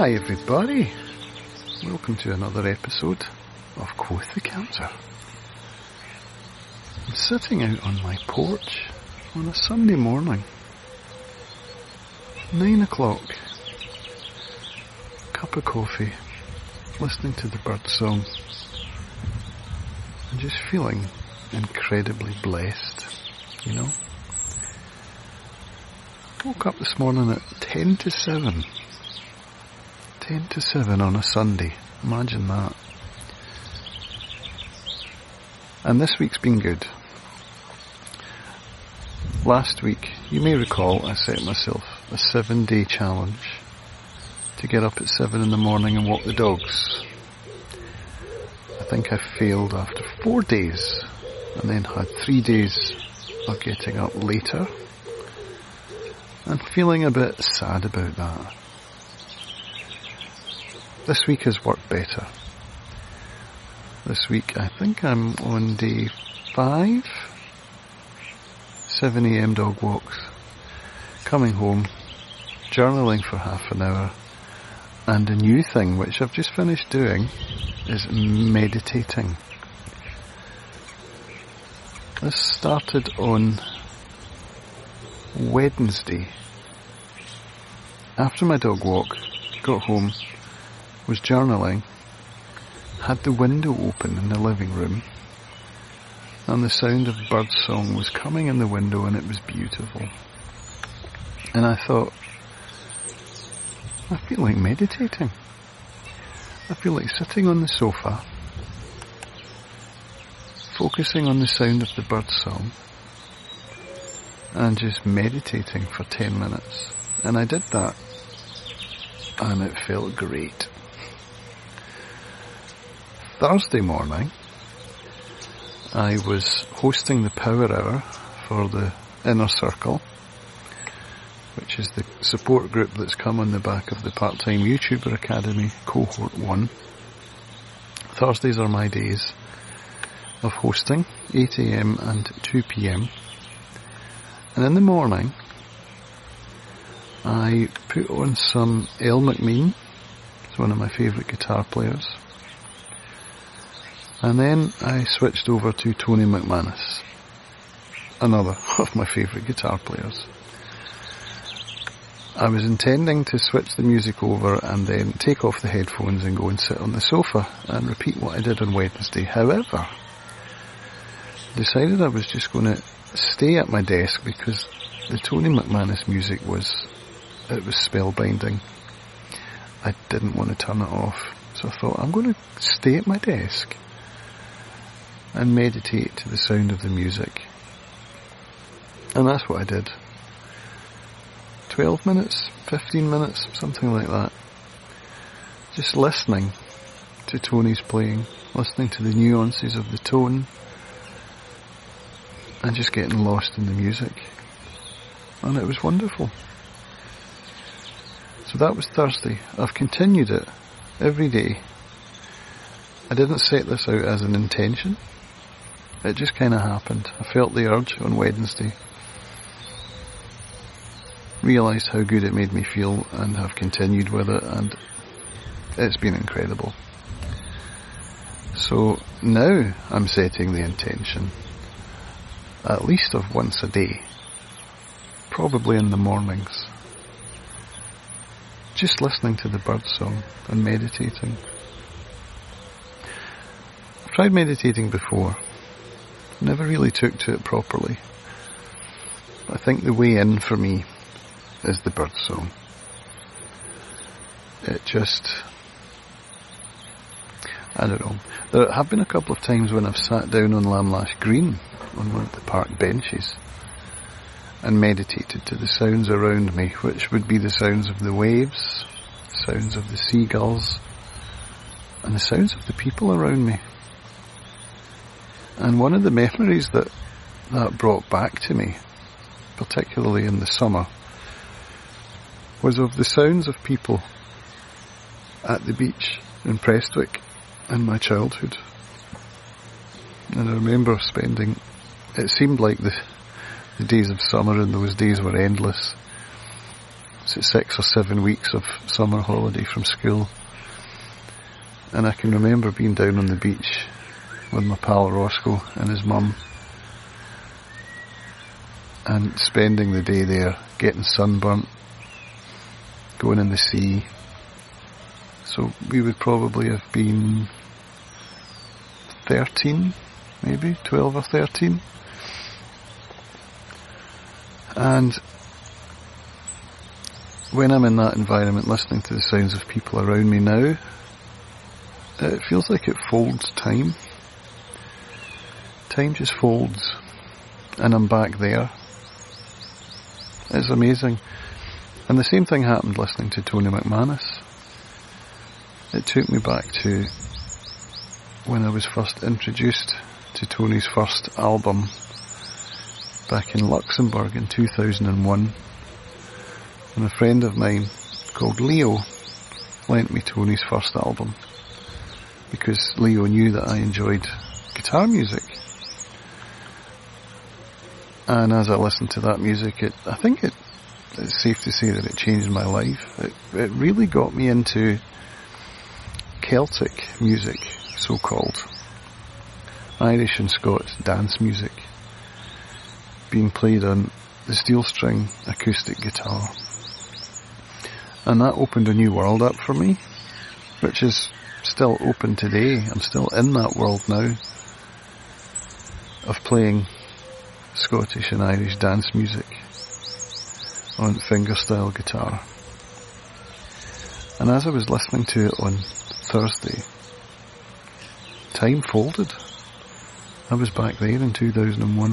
Hi, everybody. Welcome to another episode of Quoth the Counter. I'm sitting out on my porch on a Sunday morning. Nine o'clock. Cup of coffee, listening to the bird song, and just feeling incredibly blessed, you know. Woke up this morning at 10 to 7 Ten to seven on a Sunday. Imagine that. And this week's been good. Last week, you may recall, I set myself a seven day challenge to get up at seven in the morning and walk the dogs. I think I failed after four days and then had three days of getting up later and feeling a bit sad about that. This week has worked better. This week I think I'm on day five. 7am dog walks. Coming home, journaling for half an hour, and a new thing which I've just finished doing is meditating. This started on Wednesday. After my dog walk, got home, was journaling, had the window open in the living room, and the sound of birdsong was coming in the window and it was beautiful. And I thought, I feel like meditating. I feel like sitting on the sofa, focusing on the sound of the birdsong, and just meditating for 10 minutes. And I did that, and it felt great. Thursday morning, I was hosting the Power Hour for the Inner Circle, which is the support group that's come on the back of the Part-Time YouTuber Academy Cohort 1. Thursdays are my days of hosting, 8am and 2pm. And in the morning, I put on some El McMean, it's one of my favourite guitar players, and then I switched over to Tony McManus, another of my favourite guitar players. I was intending to switch the music over and then take off the headphones and go and sit on the sofa and repeat what I did on Wednesday. However, decided I was just going to stay at my desk because the Tony McManus music was, it was spellbinding. I didn't want to turn it off. So I thought, I'm going to stay at my desk and meditate to the sound of the music. And that's what I did. 12 minutes, 15 minutes, something like that. Just listening to Tony's playing, listening to the nuances of the tone, and just getting lost in the music. And it was wonderful. So that was Thursday. I've continued it every day. I didn't set this out as an intention. It just kind of happened. I felt the urge on Wednesday. Realised how good it made me feel and have continued with it and it's been incredible. So now I'm setting the intention at least of once a day. Probably in the mornings. Just listening to the birdsong and meditating. I've tried meditating before Never really took to it properly. I think the way in for me is the bird song. It just, I don't know. There have been a couple of times when I've sat down on Lamlash Green on one of the park benches and meditated to the sounds around me, which would be the sounds of the waves, sounds of the seagulls, and the sounds of the people around me. And one of the memories that that brought back to me, particularly in the summer, was of the sounds of people at the beach in Prestwick in my childhood. And I remember spending, it seemed like the, the days of summer in those days were endless. six or seven weeks of summer holiday from school. And I can remember being down on the beach with my pal Roscoe and his mum and spending the day there, getting sunburnt, going in the sea. So we would probably have been 13, maybe 12 or 13. And when I'm in that environment listening to the sounds of people around me now, it feels like it folds time. Time just folds and I'm back there. It's amazing. And the same thing happened listening to Tony McManus. It took me back to when I was first introduced to Tony's first album back in Luxembourg in 2001. And a friend of mine called Leo lent me Tony's first album because Leo knew that I enjoyed guitar music. And as I listened to that music, it, I think it, it's safe to say that it changed my life. It, it really got me into Celtic music, so called. Irish and Scots dance music being played on the steel string acoustic guitar. And that opened a new world up for me, which is still open today. I'm still in that world now of playing Scottish and Irish dance music on fingerstyle guitar. And as I was listening to it on Thursday, time folded. I was back there in 2001.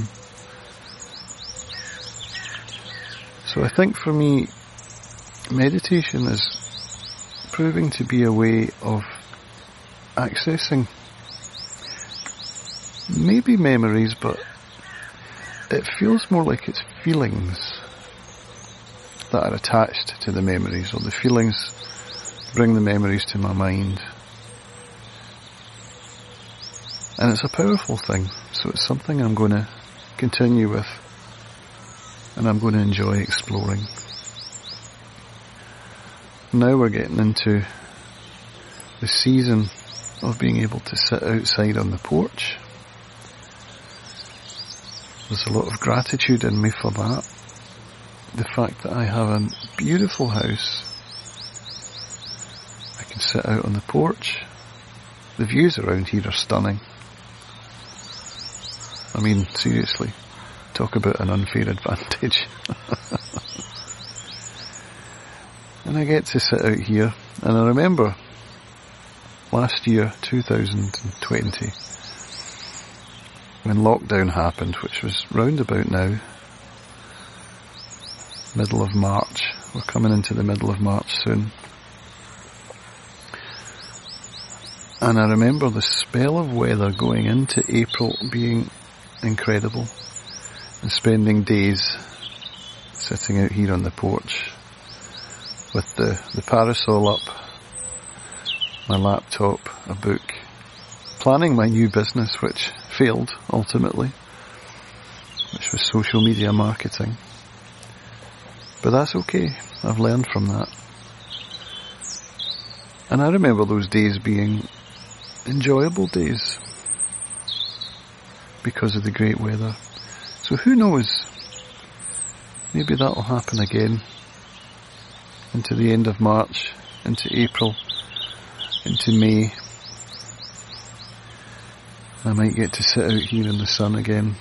So I think for me, meditation is proving to be a way of accessing maybe memories, but it feels more like it's feelings that are attached to the memories, or the feelings bring the memories to my mind. And it's a powerful thing, so it's something I'm going to continue with, and I'm going to enjoy exploring. Now we're getting into the season of being able to sit outside on the porch there's a lot of gratitude in me for that. The fact that I have a beautiful house. I can sit out on the porch. The views around here are stunning. I mean, seriously, talk about an unfair advantage. and I get to sit out here, and I remember last year, 2020, when lockdown happened, which was round about now, middle of March. We're coming into the middle of March soon. And I remember the spell of weather going into April being incredible and spending days sitting out here on the porch with the, the parasol up, my laptop, a book, planning my new business which failed ultimately, which was social media marketing. But that's okay. I've learned from that. And I remember those days being enjoyable days because of the great weather. So who knows? Maybe that'll happen again into the end of March, into April, into May, I might get to sit out here in the sun again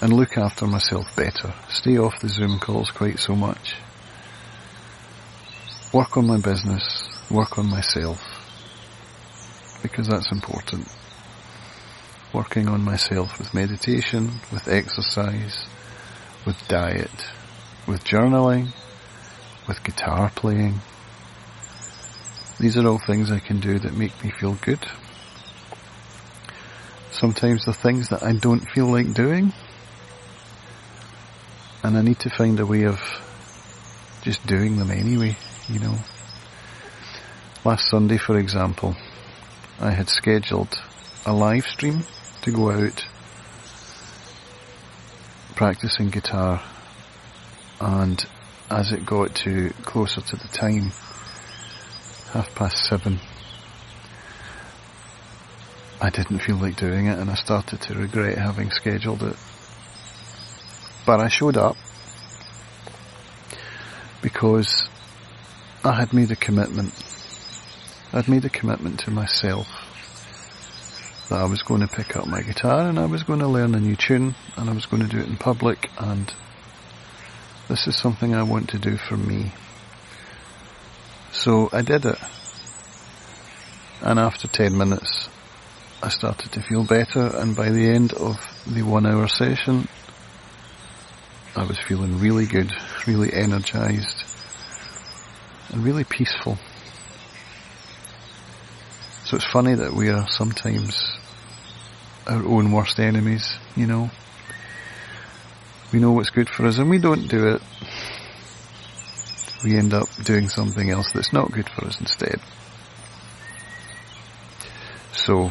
and look after myself better. Stay off the Zoom calls quite so much. Work on my business, work on myself, because that's important. Working on myself with meditation, with exercise, with diet, with journaling, with guitar playing. These are all things I can do that make me feel good sometimes the things that I don't feel like doing. And I need to find a way of just doing them anyway, you know. Last Sunday, for example, I had scheduled a live stream to go out practicing guitar and as it got to closer to the time, half past seven, I didn't feel like doing it and I started to regret having scheduled it. But I showed up because I had made a commitment. I'd made a commitment to myself that I was going to pick up my guitar and I was going to learn a new tune and I was going to do it in public and this is something I want to do for me. So I did it. And after 10 minutes, I started to feel better and by the end of the one hour session, I was feeling really good, really energized and really peaceful. So it's funny that we are sometimes our own worst enemies, you know. We know what's good for us and we don't do it. We end up doing something else that's not good for us instead. So,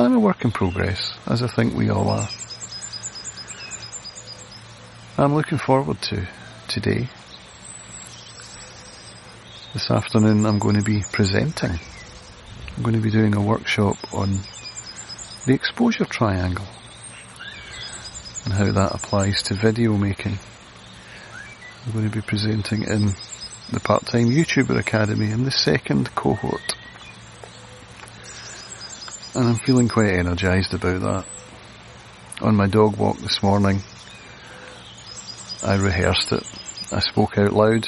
I'm a work in progress, as I think we all are. I'm looking forward to today. This afternoon I'm going to be presenting. I'm going to be doing a workshop on the exposure triangle and how that applies to video making. I'm going to be presenting in the part-time YouTuber Academy in the second cohort. And I'm feeling quite energised about that. On my dog walk this morning, I rehearsed it. I spoke out loud,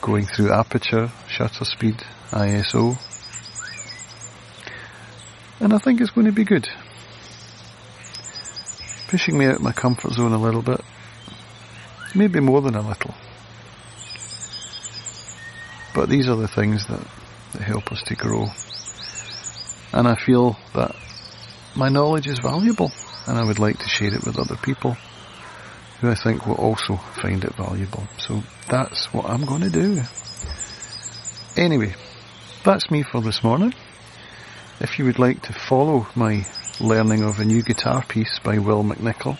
going through aperture, shutter speed, ISO. And I think it's going to be good. Pushing me out of my comfort zone a little bit. Maybe more than a little. But these are the things that, that help us to grow. And I feel that my knowledge is valuable and I would like to share it with other people who I think will also find it valuable. So that's what I'm going to do. Anyway, that's me for this morning. If you would like to follow my learning of a new guitar piece by Will McNicol,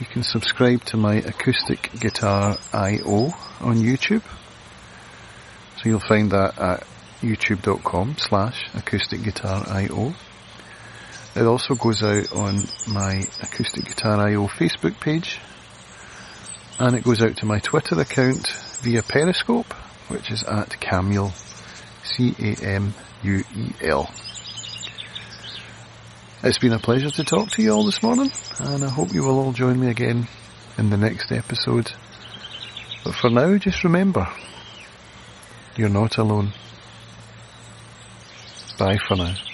you can subscribe to my acoustic guitar IO on YouTube. So you'll find that at youtube.com slash acoustic guitar IO. It also goes out on my Acoustic Guitar IO Facebook page and it goes out to my Twitter account via Periscope, which is at Camuel, C-A-M-U-E-L. It's been a pleasure to talk to you all this morning and I hope you will all join me again in the next episode. But for now, just remember, you're not alone. Bye for now.